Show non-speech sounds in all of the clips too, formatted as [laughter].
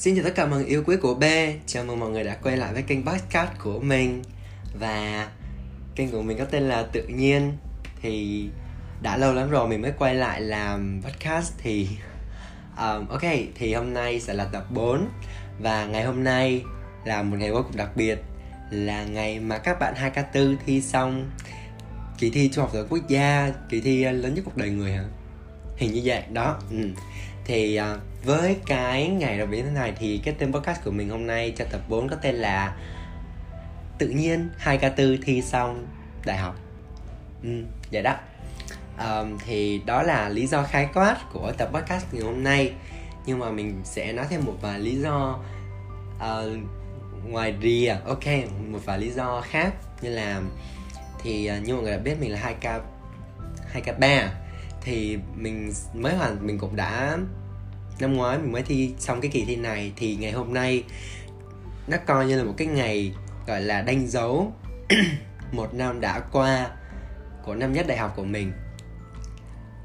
Xin chào tất cả mọi người yêu quý của B. Chào mừng mọi người đã quay lại với kênh podcast của mình. Và kênh của mình có tên là Tự Nhiên. Thì đã lâu lắm rồi mình mới quay lại làm podcast Thì [laughs] um, ok, thì hôm nay sẽ là tập 4 Và ngày hôm nay là một ngày vô cùng đặc biệt. Là ngày mà các bạn 2K4 thi xong. Kỳ thi Trung học phổ thông quốc gia Kỳ thi ờ, lớn nhất cuộc đời người hả? Hình như vậy, đó ừ. Thì uh, với cái ngày đặc biệt thế này thì cái tên podcast của mình hôm nay cho tập 4 có tên là tự nhiên 2K4 thi xong đại học. Ừ, vậy đó. Um, thì đó là lý do khái quát của tập podcast ngày hôm nay. Nhưng mà mình sẽ nói thêm một vài lý do uh, ngoài rìa ok một vài lý do khác như là thì à, như mọi người đã biết mình là 2K 2K3 thì mình mới hoàn mình cũng đã năm ngoái mình mới thi xong cái kỳ thi này. Thì ngày hôm nay nó coi như là một cái ngày gọi là đánh dấu [clears throat] một năm đã qua của năm nhất đại học của mình.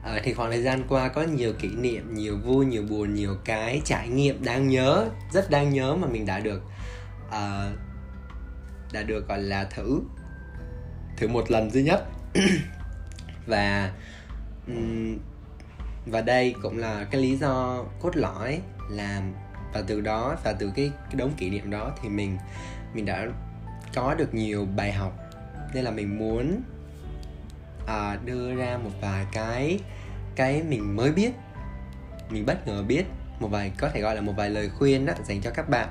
Ờ, thì khoảng thời gian qua có nhiều kỷ niệm nhiều vui nhiều buồn nhiều cái trải nghiệm đáng nhớ rất đáng nhớ mà mình đã được uh, đã được gọi là thử thử một lần duy nhất. [coughs] Và um, và đây cũng là cái lý do cốt lõi là và từ đó và từ cái, cái đống kỷ niệm đó thì mình mình đã có được nhiều bài học. Nên là mình muốn à, đưa ra một vài cái cái mình mới biết mình bất ngờ biết một vài có thể gọi là một vài lời khuyên đó dành cho các bạn.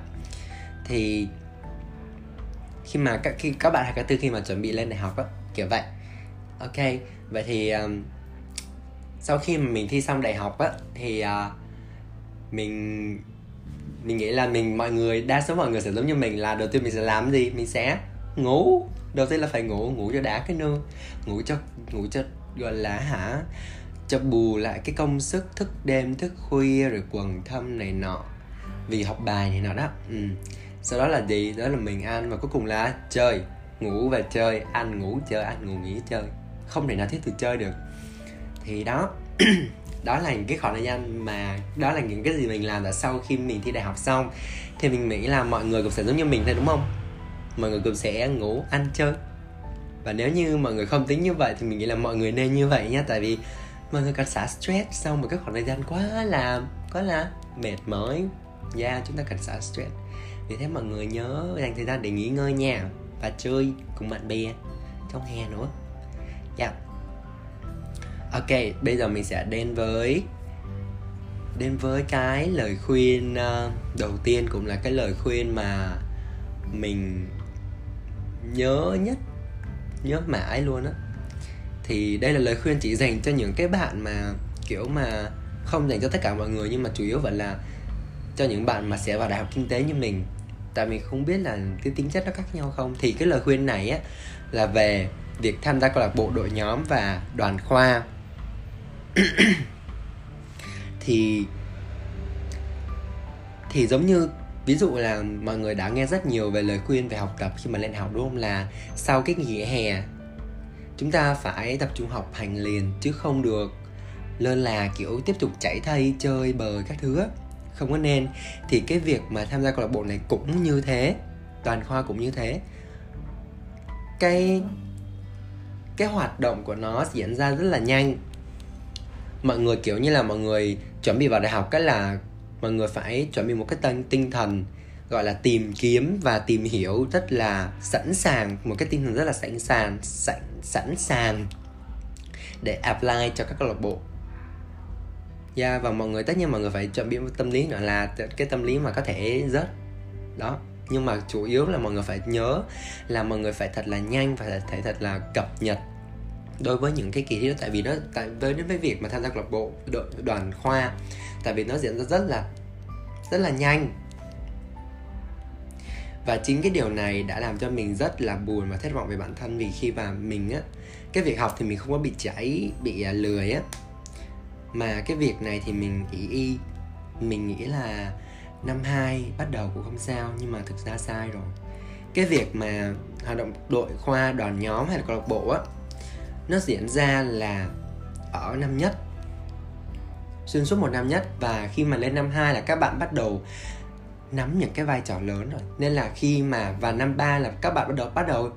Thì khi mà các khi các bạn hay cả tư khi mà chuẩn bị lên đại học á kiểu vậy. Ok vậy thì um, sau khi mà mình thi xong đại học á thì uh, mình mình nghĩ là mình mọi người đa số mọi người sẽ giống như mình là đầu tiên mình sẽ làm gì? Mình sẽ ngủ. Đầu tiên là phải ngủ ngủ cho đã cái nương ngủ cho ngủ cho gọi là hả cho bù lại cái công sức thức đêm thức khuya rồi quần thâm này nọ. Vì học bài này nọ đó ừ sau đó là gì đó là mình ăn và cuối cùng là chơi. Ngủ và chơi ăn ngủ chơi ăn ngủ nghỉ chơi. Không thể nào thiết từ chơi được. Thì đó [clears throat] đó là những cái khoảng thời gian mà đó là những cái gì mình làm là sau khi mình thi đại học xong. Thì mình nghĩ là mọi người cũng sẽ giống như mình thôi đúng không? Mọi người cũng sẽ ngủ ăn chơi. Và nếu như mọi người không tính như vậy thì mình nghĩ là mọi người nên như vậy nha. Tại vì mọi người cần xả stress sau một cái khoảng thời gian quá là quá là mệt mỏi. Da yeah, chúng ta cần xả stress vì thế mọi người nhớ dành thời gian để nghỉ ngơi nha. Và chơi cùng bạn bè trong hè nữa. Dạ. Yeah ok, bây giờ mình sẽ đến với đến với cái lời khuyên ờ, đầu tiên cũng là cái lời khuyên mà mình nhớ nhất, nhớ mãi luôn á. Thì đây là lời khuyên chỉ dành cho những cái bạn mà, kiểu mà không dành cho tất cả mọi người, nhưng mà chủ yếu vẫn là cho những bạn mà sẽ vào đại học kinh tế như mình tại mình không biết là cái tính chất nó khác nhau không. Thì cái lời khuyên này á, là về việc tham gia câu lạc bộ đội nhóm và đoàn khoa. [clears throat] Thì thì giống như, ví dụ là mọi người đã nghe rất nhiều về lời khuyên về học tập khi mà lên học đúng không là sau cái nghỉ hè, chúng ta phải tập trung học hành liền, chứ không được lơ là, kiểu, tiếp tục chạy thay chơi bời các thứ không có nên, thì cái việc mà tham gia câu lạc bộ này cũng như thế, toàn khoa cũng như thế. Cái cái hoạt động của nó diễn ra rất là nhanh. Mọi người kiểu như là mọi người chuẩn bị vào đại học cái là mọi người phải chuẩn bị một cái tinh tinh thần, gọi là tìm kiếm và tìm hiểu rất là sẵn sàng, một cái tinh thần rất là sẵn sàng, sẵn sẵn sàng để apply cho các câu lạc bộ yeah, và mọi người tất nhiên mọi người phải chuẩn bị tâm lý nữa là cái tâm lý mà có thể rớt. Đó nhưng mà chủ yếu là mọi người phải nhớ là mọi người phải thật là nhanh và phải thật là cập nhật đối với những cái kỳ thi đó. Tại vì nó tại với đến với việc mà tham gia câu lạc bộ đội đoàn khoa tại vì nó diễn ra rất là rất là nhanh. Và chính cái điều này đã làm cho mình rất là buồn và thất vọng về bản thân vì khi mà mình á cái việc học thì mình không có bị chảy bị à, lười á mà cái việc này thì mình nghĩ y, mình nghĩ là năm 2 bắt đầu cũng không sao, nhưng mà thực ra sai rồi. Cái việc mà hoạt động đội khoa đoàn nhóm hay là câu lạc bộ á, nó diễn ra là ở năm nhất, xuyên suốt một năm nhất. Và khi mà lên năm 2 là các bạn bắt đầu nắm những cái vai trò lớn rồi. Nên là khi mà vào năm 3 là các bạn bắt đầu bắt đầu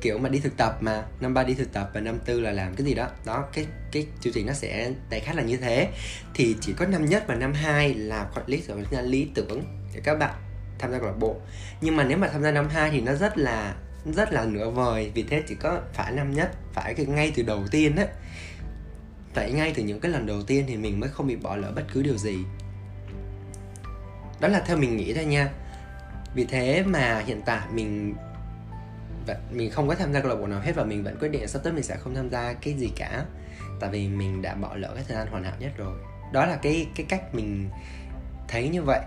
kiểu mà đi thực tập mà, năm ba đi thực tập và năm tư là làm cái gì đó. Đó, cái cái chương trình nó sẽ đại khái là như thế. Thì chỉ có năm nhất và năm hai là quản lý rồi là lý tưởng để các bạn tham gia câu lạc bộ. Nhưng mà nếu mà tham gia năm hai thì nó rất là rất là nửa vời. Vì thế chỉ có phải năm nhất, phải cái ngay từ đầu tiên á. Tại ngay từ những cái lần đầu tiên thì mình mới không bị bỏ lỡ bất cứ điều gì. Đó là theo mình nghĩ thôi nha. Vì thế mà hiện tại mình mình không có tham gia câu lạc bộ nào hết và mình vẫn quyết định sắp tới mình sẽ không tham gia cái gì cả. Tại vì mình đã bỏ lỡ cái thời gian hoàn hảo nhất rồi. Đó là cái cái cách mình thấy như vậy.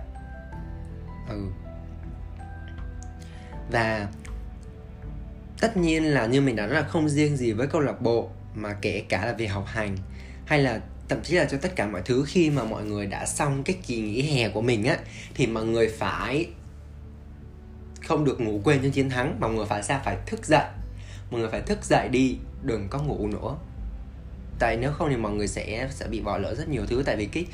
Ừ. Và tất nhiên là như mình đã nói là không riêng gì với câu lạc bộ mà kể cả là về học hành, hay là thậm chí là cho tất cả mọi thứ khi mà mọi người đã xong cái kỳ nghỉ hè của mình á, thì mọi người phải không được ngủ quên trên chiến thắng mọi người phải sao phải thức dậy. Mọi người phải thức dậy đi, đừng có ngủ nữa. Tại nếu không thì mọi người sẽ sẽ bị bỏ lỡ rất nhiều thứ. Tại vì cái,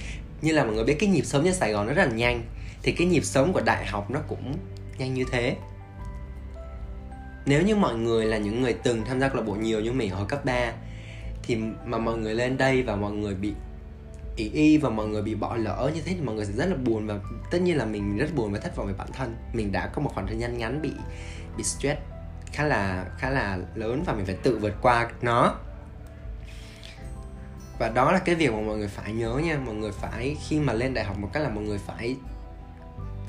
như là mọi người biết, cái nhịp sống trên Sài Gòn nó rất là nhanh. Thì cái nhịp sống của đại học nó cũng nhanh như thế. Nếu như mọi người là những người từng tham gia câu lạc bộ nhiều như mình hồi cấp 3 thì mà mọi người lên đây và mọi người bị ý y và mọi người bị bỏ lỡ như thế thì mọi người sẽ rất là buồn và tất nhiên là mình rất buồn và thất vọng về bản thân. Mình đã có một khoảng thời gian ngắn bị bị stress khá là khá là lớn và mình phải tự vượt qua nó. Và đó là cái việc mà mọi người phải nhớ nha. Mọi người phải, khi mà lên đại học một cách là mọi người phải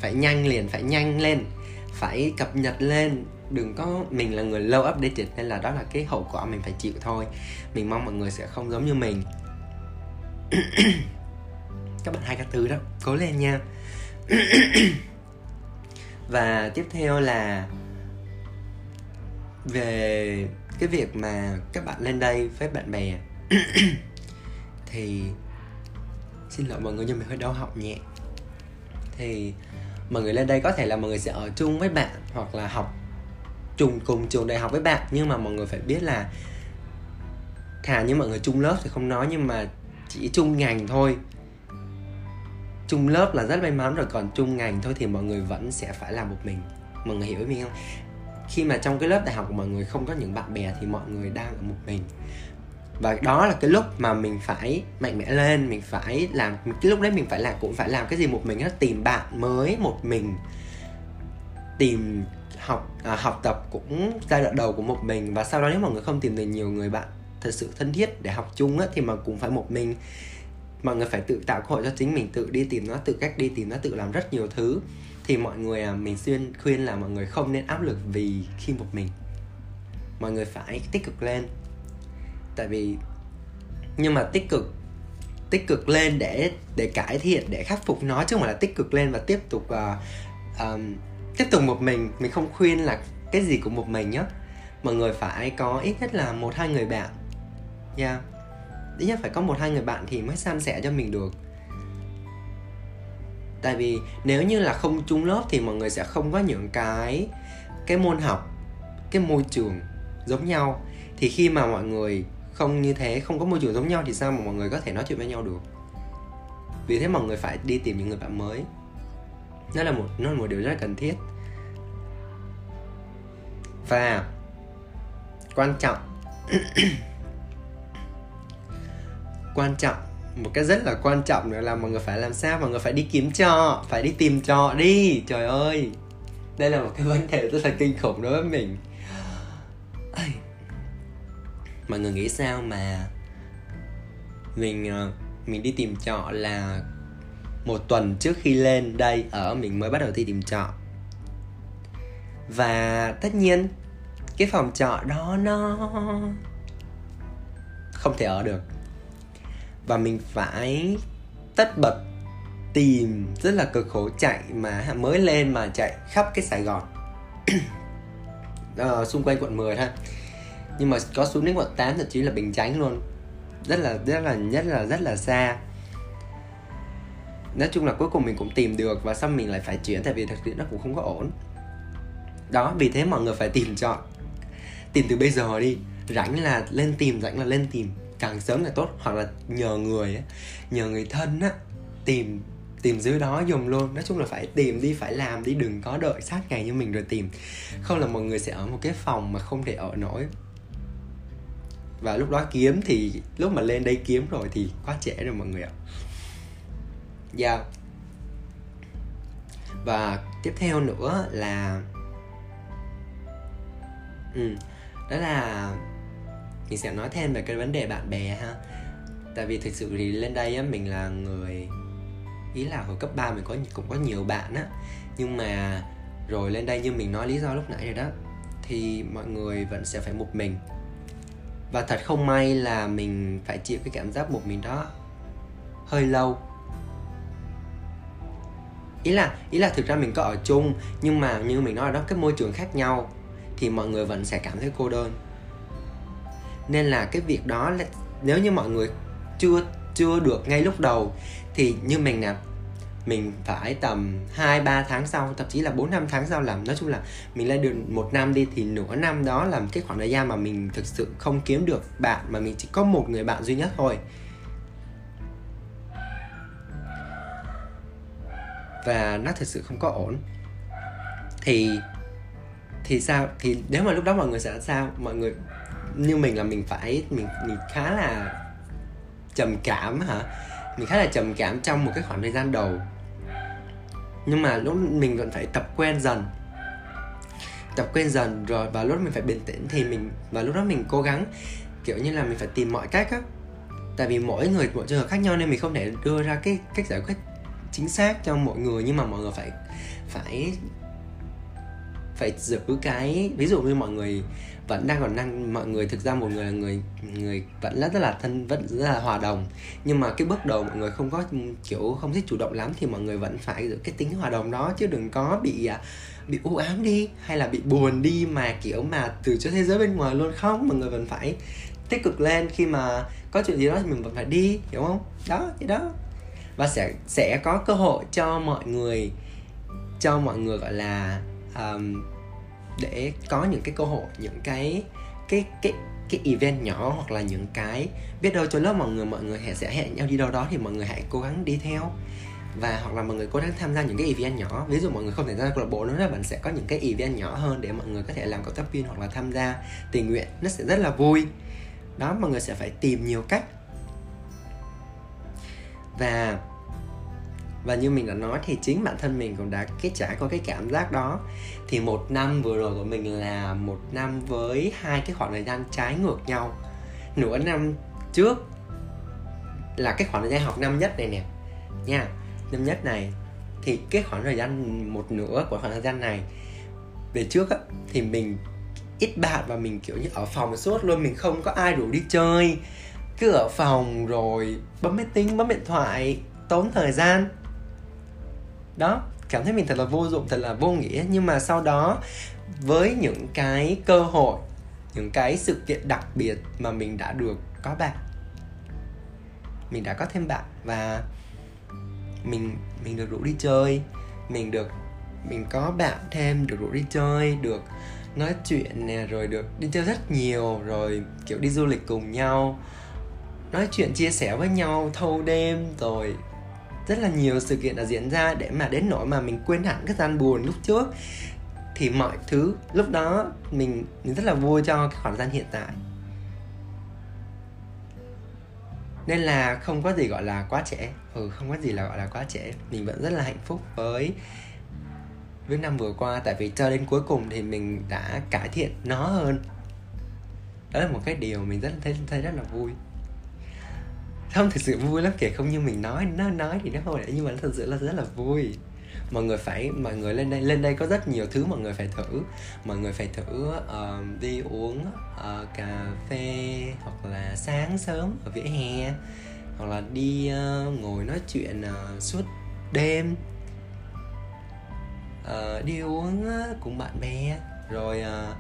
phải nhanh liền, phải nhanh lên, phải cập nhật lên. Đừng có mình là người lâu updated nên là đó là cái hậu quả mình phải chịu thôi. Mình mong mọi người sẽ không giống như mình. [clears throat] các bạn hai ca thứ đó, cố lên nha. [clears throat] Và tiếp theo là về cái việc mà các bạn lên đây với bạn bè. [clears throat] Thì xin lỗi mọi người, nhưng mình hơi đau họng nhẹ. Thì mọi người lên đây có thể là mọi người sẽ ở chung với bạn hoặc là học chung cùng trường đại học với bạn. Nhưng mà mọi người phải biết là, thà như mọi người chung lớp thì không nói, nhưng mà chỉ chung ngành thôi. Chung lớp là rất may mắn rồi còn chung ngành thôi thì mọi người vẫn sẽ phải làm một mình. Mọi người hiểu với mình không? Khi mà trong cái lớp đại học của mọi người không có những bạn bè thì mọi người đang ở một mình. Và đó là cái lúc mà mình phải mạnh mẽ lên mình phải làm cái lúc đấy mình phải làm cũng phải làm cái gì một mình đó tìm bạn mới một mình. Tìm học à, học tập cũng giai đoạn đầu của một mình và sau đó nếu mọi người không tìm được nhiều người bạn thật sự thân thiết để học chung á thì mà cũng phải một mình. Mọi người phải tự tạo cơ hội cho chính mình tự đi tìm nó tự cách đi tìm nó tự làm rất nhiều thứ. Thì mọi người à, mình xuyên khuyên là mọi người không nên áp lực vì khi một mình. Mọi người phải tích cực lên. Tại vì nhưng mà tích cực tích cực lên để để cải thiện để khắc phục nó chứ không phải là tích cực lên và tiếp tục uh, um, tiếp tục một mình. Mình không khuyên là cái gì cũng một mình nhá. Mọi người phải có ít nhất là một hai người bạn yeah. ít nhất phải có một hai người bạn thì mới san sẻ cho mình được. Tại vì nếu như là không chung lớp thì mọi người sẽ không có những cái cái môn học, cái môi trường giống nhau. Thì khi mà mọi người không như thế, không có môi trường giống nhau thì sao mà mọi người có thể nói chuyện với nhau được? Vì thế mọi người phải đi tìm những người bạn mới. Nó là một, nó là một điều rất là cần thiết. Và quan trọng quan trọng. Một cái rất là quan trọng nữa là mọi người phải làm sao? Mọi người phải đi kiếm trọ, phải đi tìm trọ đi. Trời ơi. Đây là một cái [laughs] vấn đề rất là kinh khủng đối với mình. Mọi người nghĩ sao mà mình ờ, mình đi tìm trọ là một tuần trước khi lên đây ở mình mới bắt đầu đi tìm trọ? Và tất nhiên, cái phòng trọ đó nó không thể ở được và mình phải tất bật tìm rất là cực khổ chạy mà mới lên mà chạy khắp cái Sài Gòn. À, [clears throat] xung quanh quận 10 ha nhưng mà có xuống đến quận 8 thậm chí là Bình Chánh luôn. Rất là rất là nhất là rất là xa. Nói chung là cuối cùng mình cũng tìm được và xong mình lại phải chuyển tại vì thực sự nó cũng không có ổn. Đó vì thế mọi người phải tìm chọn. Tìm từ bây giờ đi. Rảnh là lên tìm rảnh là lên tìm càng sớm càng tốt hoặc là nhờ người á nhờ người thân á tìm tìm dưới đó dùng luôn. Nói chung là phải tìm đi phải làm đi đừng có đợi sát ngày như mình rồi tìm. Không là mọi người sẽ ở một cái phòng mà không thể ở nổi. Và lúc đó kiếm thì lúc mà lên đây kiếm rồi thì quá trễ rồi mọi người ạ. Yeah. và tiếp theo nữa là ừ, đó là mình sẽ nói thêm về cái vấn đề bạn bè ha. Tại vì thực sự thì lên đây á, mình là người, ý là hồi cấp 3 mình có, cũng có nhiều bạn á. Nhưng mà rồi lên đây như mình nói lý do lúc nãy rồi đó, thì mọi người vẫn sẽ phải một mình. Và thật không may là mình phải chịu cái cảm giác một mình đó hơi lâu. Ý là ý là thực ra mình có ở chung, nhưng mà như mình nói đó, cái môi trường khác nhau, thì mọi người vẫn sẽ cảm thấy cô đơn nên là cái việc đó là nếu như mọi người chưa chưa được ngay lúc đầu thì như mình nè mình phải tầm 2 3 tháng sau, thậm chí là 4 5 tháng sau làm nói chung là mình lên được một năm đi thì nửa năm đó là cái khoảng thời gian mà mình thực sự không kiếm được bạn mà mình chỉ có một người bạn duy nhất thôi. Và nó thực sự không có ổn. Thì thì sao? Thì nếu mà lúc đó mọi người sẽ sao? Mọi người như mình là mình phải, mình mình khá là trầm cảm hả? Mình khá là trầm cảm trong một cái khoảng thời gian đầu. Nhưng mà lúc mình vẫn phải tập quen dần. Tập quen dần rồi và lúc mình phải bình tĩnh thì mình, và lúc đó mình cố gắng, kiểu như là mình phải tìm mọi cách á. Tại vì mỗi người, mỗi trường hợp khác nhau nên mình không thể đưa ra cái cách giải quyết chính xác cho mọi người, nhưng mà mọi người phải phải phải giữ cái ví dụ như mọi người vẫn đang còn năng mọi người thực ra một người là người người vẫn rất, là thân vẫn rất là hòa đồng. Nhưng mà cái bước đầu mọi người không có kiểu không thích chủ động lắm thì mọi người vẫn phải giữ cái tính hòa đồng đó. Chứ đừng có bị à, bị u ám đi hay là bị buồn đi mà kiểu mà từ cho thế giới bên ngoài luôn. Không mọi người vẫn phải tích cực lên. Khi mà có chuyện gì đó thì mình vẫn phải đi hiểu không? Đó vậy đó. Và sẽ sẽ có cơ hội cho mọi người cho mọi người gọi là um, để có những cái cơ hội những cái cái cái cái event nhỏ hoặc là những cái biết đâu cho lớp mọi người mọi người sẽ hẹn nhau đi đâu đó thì mọi người hãy cố gắng đi theo. Và hoặc là mọi người cố gắng tham gia những cái event nhỏ. Ví dụ mọi người không thể tham gia câu lạc bộ nữa là bạn sẽ có những cái event nhỏ hơn để mọi người có thể làm cộng tác viên hoặc là tham gia tình nguyện. Nó sẽ rất là vui. Đó mọi người sẽ phải tìm nhiều cách. Và và như mình đã nói thì chính bản thân mình cũng đã cái trải qua cái cảm giác đó. Thì một năm vừa rồi của mình là một năm với hai cái khoảng thời gian trái ngược nhau. Nửa năm trước là cái khoảng thời gian học năm nhất này nè, nha. Năm nhất này thì cái khoảng thời gian một nửa của khoảng thời gian này, về trước á, thì mình ít bạn và mình, kiểu như, ở phòng suốt luôn, mình không có ai rủ đi chơi. Cứ ở phòng rồi bấm máy tính, bấm điện thoại, tốn thời gian đó, cảm thấy mình thật là vô dụng, thật là vô nghĩa. Nhưng mà sau đó, với những cái cơ hội, những cái sự kiện đặc biệt mà mình đã được có bạn, mình đã có thêm bạn và mình mình được rủ đi chơi, mình được, mình có bạn thêm, được rủ đi chơi, được nói chuyện nè, rồi được đi chơi rất nhiều, rồi, kiểu, đi du lịch cùng nhau, nói chuyện, chia sẻ với nhau, thâu đêm, rồi rất là nhiều sự kiện đã diễn ra để mà đến nỗi mà mình quên hẳn cái gian buồn lúc trước. Thì mọi thứ lúc đó mình mình rất là vui cho cái khoảng gian hiện tại. Nên là không có gì gọi là quá trẻ ừ không có gì là gọi là quá trẻ mình vẫn rất là hạnh phúc với với năm vừa qua. Tại vì cho đến cuối cùng thì mình đã cải thiện nó hơn. Đó là một cái điều mình rất thấy thấy rất là vui không thực sự vui lắm kể không như mình nói. Nó nói thì nó không phải nhưng mà nó thật sự là rất là vui. Mọi người phải mọi người lên đây lên đây có rất nhiều thứ mọi người phải thử. Mọi người phải thử uh, đi uống uh, cà phê hoặc là sáng sớm ở vỉa hè. Hoặc là đi uh, ngồi nói chuyện uh, suốt đêm. Uh, đi uống uh, cùng bạn bè. Rồi uh,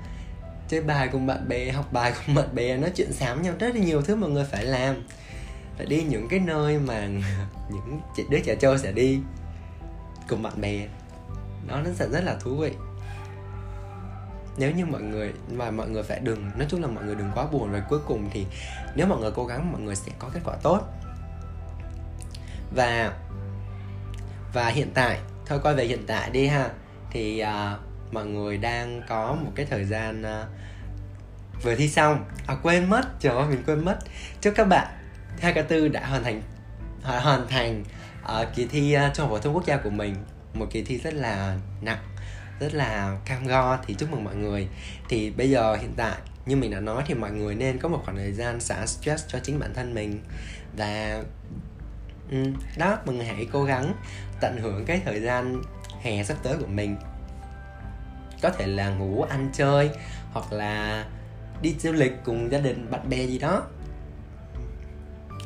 chơi bài cùng bạn bè học bài cùng bạn bè nói chuyện xám nhau. Rất là nhiều thứ mọi người phải làm phải đi những cái nơi mà [laughs] những đứa trẻ trâu sẽ đi cùng bạn bè. Nó nó sẽ rất là thú vị. Nếu như mọi người mà mọi người phải đừng nói chung là mọi người đừng quá buồn rồi cuối cùng thì nếu mọi người cố gắng mọi người sẽ có kết quả tốt. Và và hiện tại thôi quay về hiện tại đi ha. Thì uh, mọi người đang có một cái thời gian uh, vừa thi xong. À quên mất trời ơi mình quên mất. Chúc các bạn hai k tư đã hoàn thành hoàn thành uh, kỳ thi uh, trung học phổ thông quốc gia của mình. Một kỳ thi rất là nặng rất là cam go thì chúc mừng mọi người. Thì bây giờ hiện tại như mình đã nói thì mọi người nên có một khoảng thời gian xả stress cho chính bản thân mình. Và đó mọi người hãy cố gắng tận hưởng cái thời gian hè sắp tới của mình. Có thể là ngủ ăn chơi hoặc là đi du lịch cùng gia đình bạn bè gì đó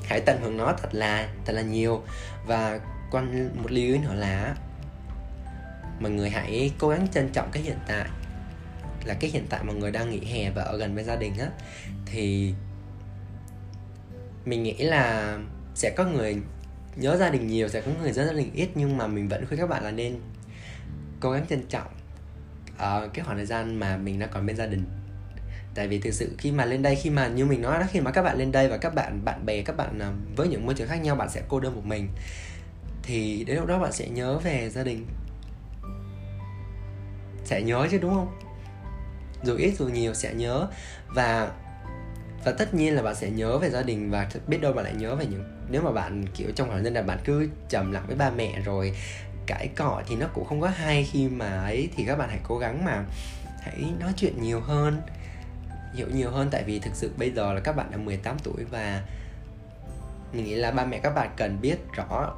hãy tận hưởng nó thật là thật là nhiều. Và quan một lưu ý nữa là mọi người hãy cố gắng trân trọng cái hiện tại là cái hiện tại mọi người đang nghỉ hè và ở gần với gia đình á. Thì mình nghĩ là sẽ có người nhớ gia đình nhiều sẽ có người nhớ gia đình ít nhưng mà mình vẫn khuyên các bạn là nên cố gắng trân trọng uh, cái khoảng thời gian mà mình đang còn bên gia đình tại vì thực sự khi mà lên đây, khi mà như mình nói đó, khi mà các bạn lên đây và các bạn bạn bè, các bạn à, với những môi trường khác nhau, bạn sẽ cô đơn một mình, thì đến lúc đó bạn sẽ nhớ về gia đình. Sẽ nhớ chứ, đúng không? Dù ít, dù nhiều, sẽ nhớ. Và và tất nhiên là bạn sẽ nhớ về gia đình và biết đâu bạn lại nhớ về những, nếu mà bạn, kiểu, trong hoàn nhân là bạn cứ trầm lặng với ba mẹ rồi cãi cọ thì nó cũng không có hay. Khi mà ấy thì các bạn hãy cố gắng mà hãy nói chuyện nhiều hơn hiểu nhiều hơn tại vì thực sự bây giờ là các bạn đã 18 tuổi và mình nghĩ là ba mẹ các bạn cần biết rõ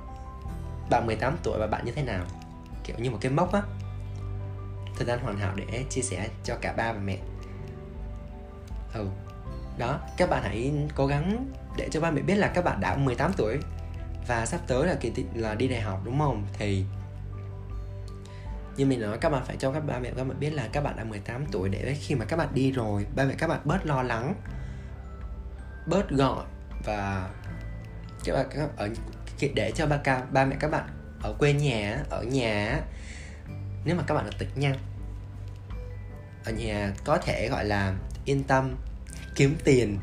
bạn 18 tuổi và bạn như thế nào, kiểu như một cái mốc á. Thời gian hoàn hảo để chia sẻ cho cả ba và mẹ. Ừ đó, các bạn hãy cố gắng để cho ba mẹ biết là các bạn đã 18 tuổi và sắp tới là kỳ là đi đại học, đúng không? Thì như mình nói các bạn phải cho các ba mẹ các bạn biết là các bạn đã 18 tuổi để khi mà các bạn đi rồi ba mẹ các bạn bớt lo lắng bớt gọi và các bạn ở để cho ba ca ba mẹ các bạn ở quê nhà ở nhà nếu mà các bạn là tịch nha ở nhà có thể gọi là yên tâm kiếm tiền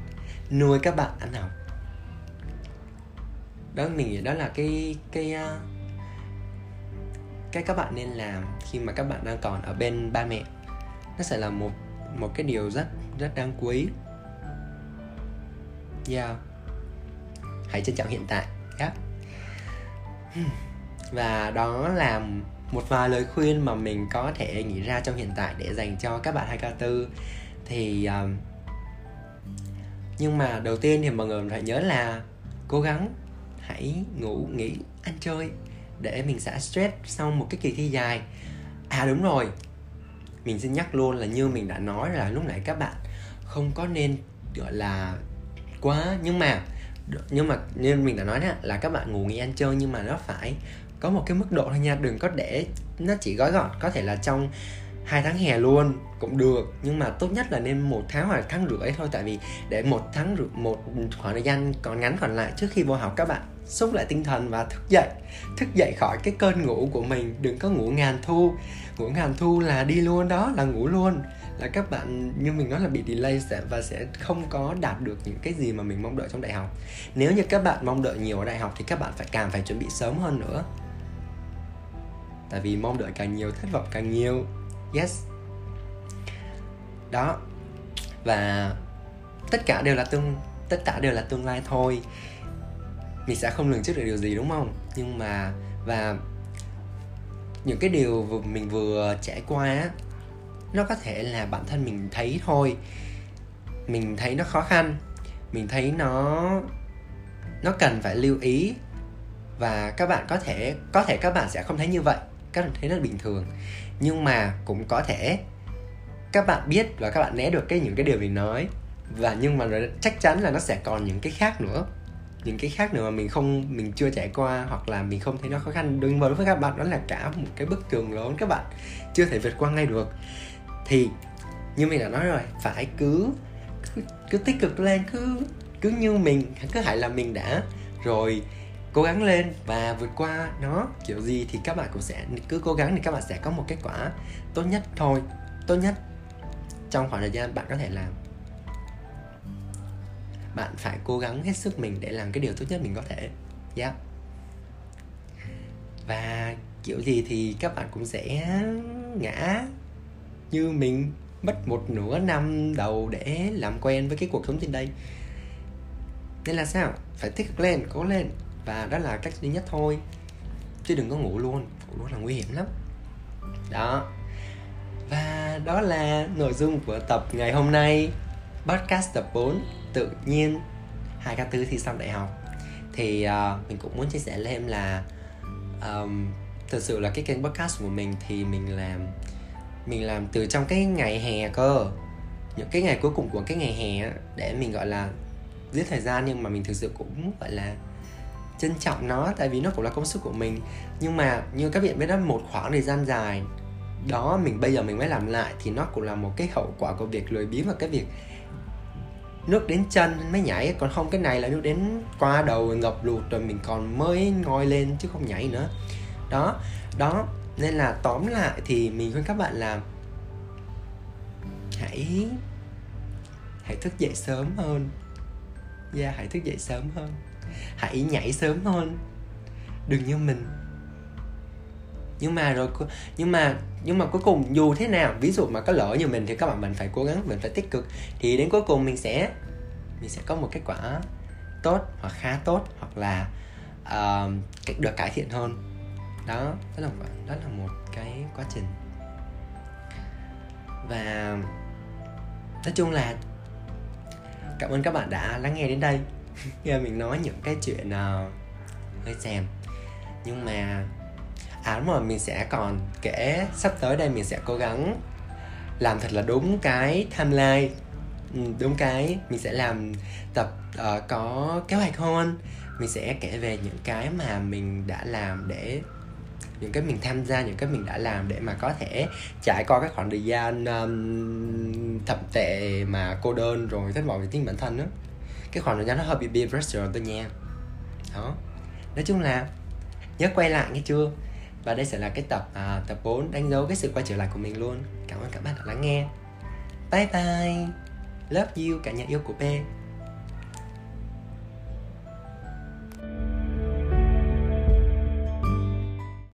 nuôi các bạn ăn học đó mình nghĩ đó là cái cái uh, cái các bạn nên làm khi mà các bạn đang còn ở bên ba mẹ. Nó sẽ là một một cái điều rất rất đáng quý yeah. Hãy trân trọng hiện tại yeah. Hmm. và đó là một vài lời khuyên mà mình có thể nghĩ ra trong hiện tại để dành cho các bạn 2K4 thì um, nhưng mà đầu tiên thì mọi người phải nhớ là cố gắng hãy ngủ nghỉ ăn chơi để mình xả stress sau một cái kỳ thi dài. À đúng rồi. Mình xin nhắc luôn là như mình đã nói là lúc nãy các bạn không có nên gọi là quá nhưng mà nhưng mà như mình đã nói đó, là các bạn ngủ nghỉ ăn chơi nhưng mà nó phải có một cái mức độ thôi nha đừng có để nó chỉ gói gọn. Có thể là trong hai tháng hè luôn, cũng được. Nhưng mà tốt nhất là nên một tháng hoặc tháng rưỡi thôi, tại vì để một tháng rưỡi, một khoảng thời gian còn ngắn còn lại trước khi vô học, các bạn xúc lại tinh thần và thức dậy. Thức dậy khỏi cái cơn ngủ của mình, đừng có ngủ ngàn thu. Ngủ ngàn thu là đi luôn, đó là ngủ luôn. Là các bạn, như mình nói là bị delay sẽ và sẽ không có đạt được những cái gì mà mình mong đợi trong đại học. Nếu như các bạn mong đợi nhiều ở đại học thì các bạn phải càng phải chuẩn bị sớm hơn nữa. Tại vì mong đợi càng nhiều, thất vọng càng nhiều yes. Đó. Và tất cả đều là tương, tất cả đều là tương lai thôi. Mình sẽ không lường trước được điều gì, đúng không? Nhưng mà, và những cái điều mình vừa trải qua nó có thể là bản thân mình thấy thôi. Mình thấy nó khó khăn. Mình thấy nó nó cần phải lưu ý. Và các bạn có thể có thể các bạn sẽ không thấy như vậy. Các bạn thấy nó bình thường nhưng mà cũng có thể các bạn biết và các bạn né được cái những cái điều mình nói. Và nhưng mà chắc chắn là nó sẽ còn những cái khác nữa. Những cái khác nữa mà mình không mình chưa trải qua hoặc là mình không thấy nó khó khăn. Đối với với các bạn đó là cả một cái bức tường lớn các bạn. Chưa thể vượt qua ngay được. Thì như mình đã nói rồi phải cứ cứ, cứ tích cực lên cứ cứ như mình cứ hãy là mình đã. Rồi cố gắng lên và vượt qua nó. Kiểu gì thì các bạn cũng sẽ, cứ cố gắng thì các bạn sẽ có một kết quả tốt nhất thôi. Tốt nhất trong khoảng thời gian bạn có thể làm. Bạn phải cố gắng hết sức mình để làm cái điều tốt nhất mình có thể. Yeah. và kiểu gì thì các bạn cũng sẽ ngã như mình, mất một nửa năm đầu để làm quen với cái cuộc sống trên đây. Nên là sao? Phải tích cực lên, cố lên và đó là cách duy nhất thôi. Chứ đừng có ngủ luôn. Ngủ luôn là nguy hiểm lắm. Đó. Và đó là nội dung của tập ngày hôm nay. Podcast tập 4 tự nhiên. Hai k tư thi xong đại học. Thì uh, mình cũng muốn chia sẻ lên là um, thật sự là cái kênh podcast của mình thì mình làm mình làm từ trong cái ngày hè cơ. Những cái ngày cuối cùng của cái ngày hè để mình gọi là giết thời gian nhưng mà mình thực sự cũng gọi là trân trọng nó, tại vì nó cũng là công sức của mình. Nhưng mà như các bạn biết đó, một khoảng thời gian dài đó, mình bây giờ mình mới làm lại thì nó cũng là một cái hậu quả của việc lười biếng và cái việc nước đến chân mới nhảy. Còn không, cái này là nước đến qua đầu, ngập lụt rồi mình còn mới ngoi lên chứ không nhảy nữa. Đó đó, nên là tóm lại thì mình khuyên các bạn là hãy hãy thức dậy sớm hơn yeah, hãy thức dậy sớm hơn. Hãy nhảy sớm hơn. Đừng như mình. Nhưng mà rồi nhưng mà nhưng mà cuối cùng dù thế nào ví dụ mà có lỡ như mình thì các bạn mình phải cố gắng mình phải tích cực. Thì đến cuối cùng mình sẽ mình sẽ có một kết quả tốt hoặc khá tốt hoặc là uh, được cải thiện hơn. Đó đó là đó là một cái quá trình. Và nói chung là cảm ơn các bạn đã lắng nghe đến đây. [laughs] Nghe mình nói những cái chuyện uh, hơi xèm. Nhưng mà à đúng rồi mình sẽ còn kể sắp tới đây mình sẽ cố gắng làm thật là đúng cái timeline. Ừ, đúng cái mình sẽ làm tập uh, có kế hoạch hơn. Mình sẽ kể về những cái mà mình đã làm để những cái mình tham gia những cái mình đã làm để mà có thể trải qua cái khoảng thời gian um, thậm tệ mà cô đơn rồi thất vọng về chính bản thân đó cái khoảng thời gian nó hơi bị peer pressure tôi nha. Đó. Nói chung là nhớ quay lại nghe chưa? Và đây sẽ là cái tập à, tập 4 đánh dấu cái sự quay trở lại của mình luôn. Cảm ơn các bạn đã lắng nghe. Bye bye. Love you cả nhà yêu của P.